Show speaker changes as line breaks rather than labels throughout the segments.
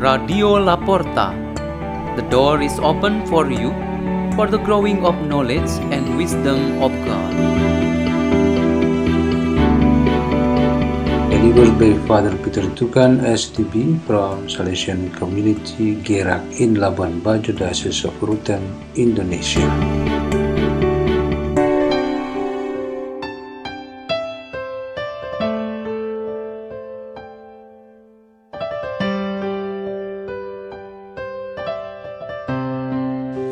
Radio La Porta. The door is open for you for the growing of knowledge and wisdom of God.
Delivered by Father Peter Tukan, SDB, from Salesian Community Gerak in Labuan Bajo, Diocese of Rutan, Indonesia.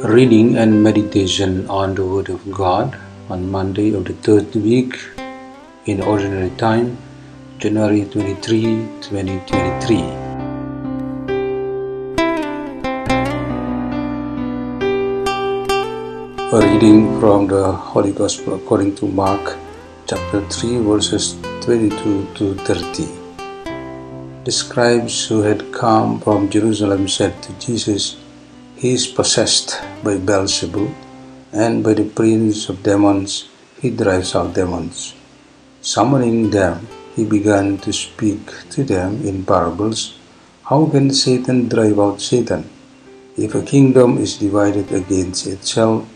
Reading and meditation on the Word of God on Monday of the third week in Ordinary Time, January 23, 2023. A reading from the Holy Gospel according to Mark chapter 3 verses 22 to 30. The scribes who had come from Jerusalem said to Jesus, He is possessed by Beelzebul, and by the prince of demons he drives out demons. Summoning them, he began to speak to them in parables. How can Satan drive out Satan? If a kingdom is divided against itself,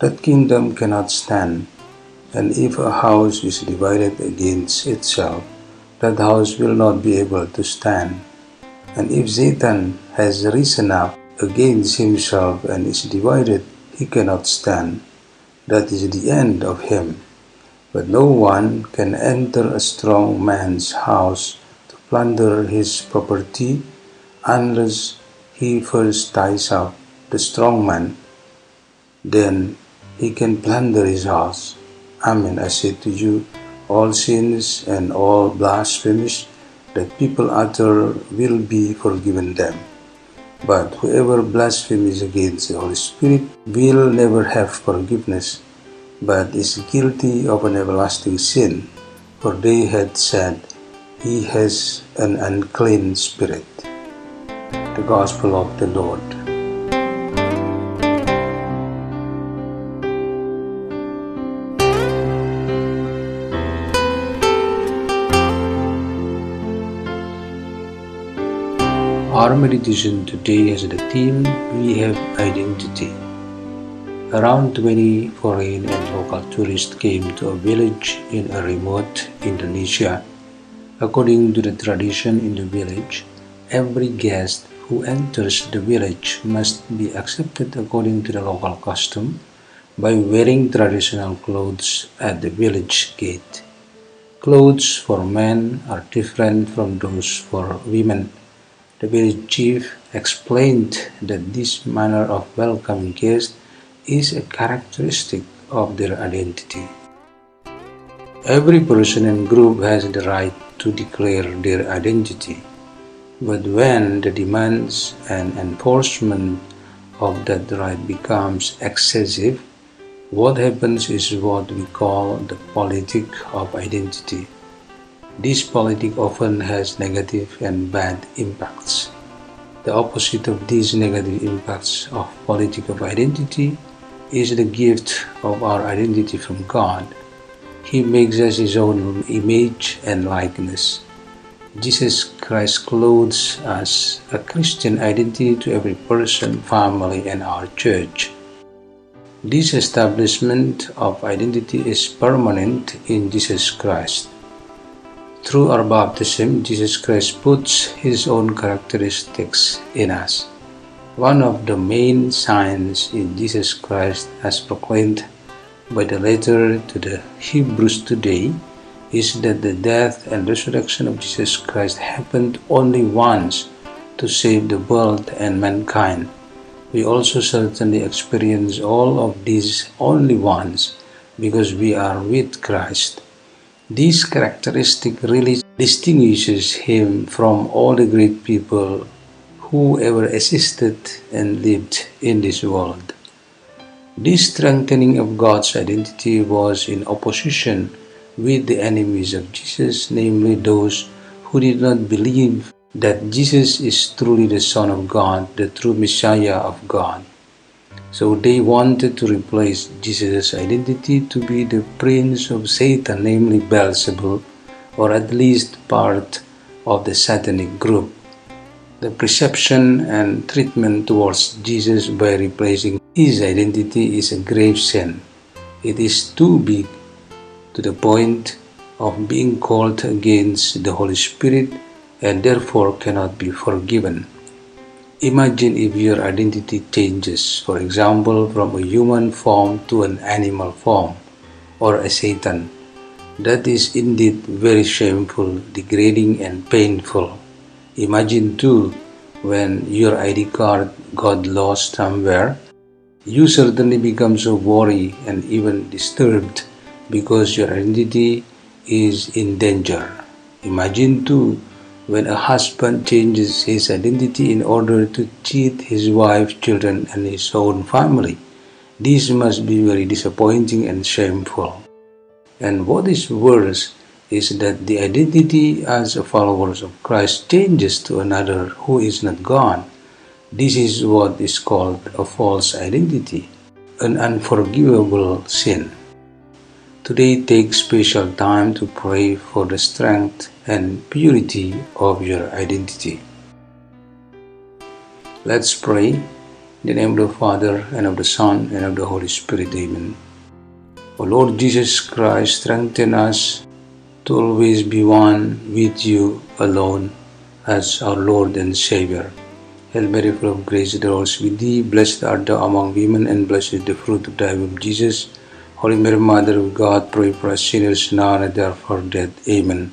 that kingdom cannot stand. And if a house is divided against itself, that house will not be able to stand. And if Satan has risen up against himself and is divided, he cannot stand. That is the end of him. But no one can enter a strong man's house to plunder his property unless he first ties up the strong man. Then he can plunder his house. Amen. I say to you, all sins and all blasphemies that people utter will be forgiven them. But whoever blasphemes against the Holy Spirit will never have forgiveness, but is guilty of an everlasting sin, for they had said, He has an unclean spirit. The Gospel of the Lord. Our meditation today has the theme We Have Identity. Around 20 foreign and local tourists came to a village in a remote Indonesia. According to the tradition in the village, every guest who enters the village must be accepted according to the local custom by wearing traditional clothes at the village gate. Clothes for men are different from those for women. The village chief explained that this manner of welcoming guests is a characteristic of their identity. Every person and group has the right to declare their identity, but when the demands and enforcement of that right becomes excessive, what happens is what we call the politic of identity. This politic often has negative and bad impacts. The opposite of these negative impacts of politic of identity is the gift of our identity from God. He makes us His own image and likeness. Jesus Christ clothes us a Christian identity to every person, family, and our church. This establishment of identity is permanent in Jesus Christ. Through our baptism, Jesus Christ puts His own characteristics in us. One of the main signs in Jesus Christ, as proclaimed by the letter to the Hebrews today, is that the death and resurrection of Jesus Christ happened only once to save the world and mankind. We also certainly experience all of these only once because we are with Christ. This characteristic really distinguishes him from all the great people who ever existed and lived in this world. This strengthening of God's identity was in opposition with the enemies of Jesus, namely those who did not believe that Jesus is truly the Son of God, the true Messiah of God. So they wanted to replace Jesus' identity to be the prince of Satan, namely Beelzebul, or at least part of the satanic group. the perception and treatment towards Jesus by replacing his identity is a grave sin. It is too big to the point of being called against the Holy Spirit and therefore cannot be forgiven. Imagine if your identity changes, for example, from a human form to an animal form or a Satan. That is indeed very shameful, degrading, and painful. Imagine too when your ID card got lost somewhere. You certainly become so worried and even disturbed because your identity is in danger. Imagine too when a husband changes his identity in order to cheat his wife, children, and his own family. This must be very disappointing and shameful. And what is worse is that the identity as a followers of Christ changes to another who is not God. This is what is called a false identity, an unforgivable sin. Today take special time to pray for the strength and purity of your identity. Let's pray. In the name of the Father, and of the Son, and of the Holy Spirit. Amen. O Lord Jesus Christ, strengthen us to always be one with you alone as our Lord and Savior. Hail Mary, full of grace, the Lord is with thee. Blessed art thou among women, and blessed is the fruit of thy womb, Jesus. Holy Mary, Mother of God, pray for us sinners now and at the hour of our death. Amen.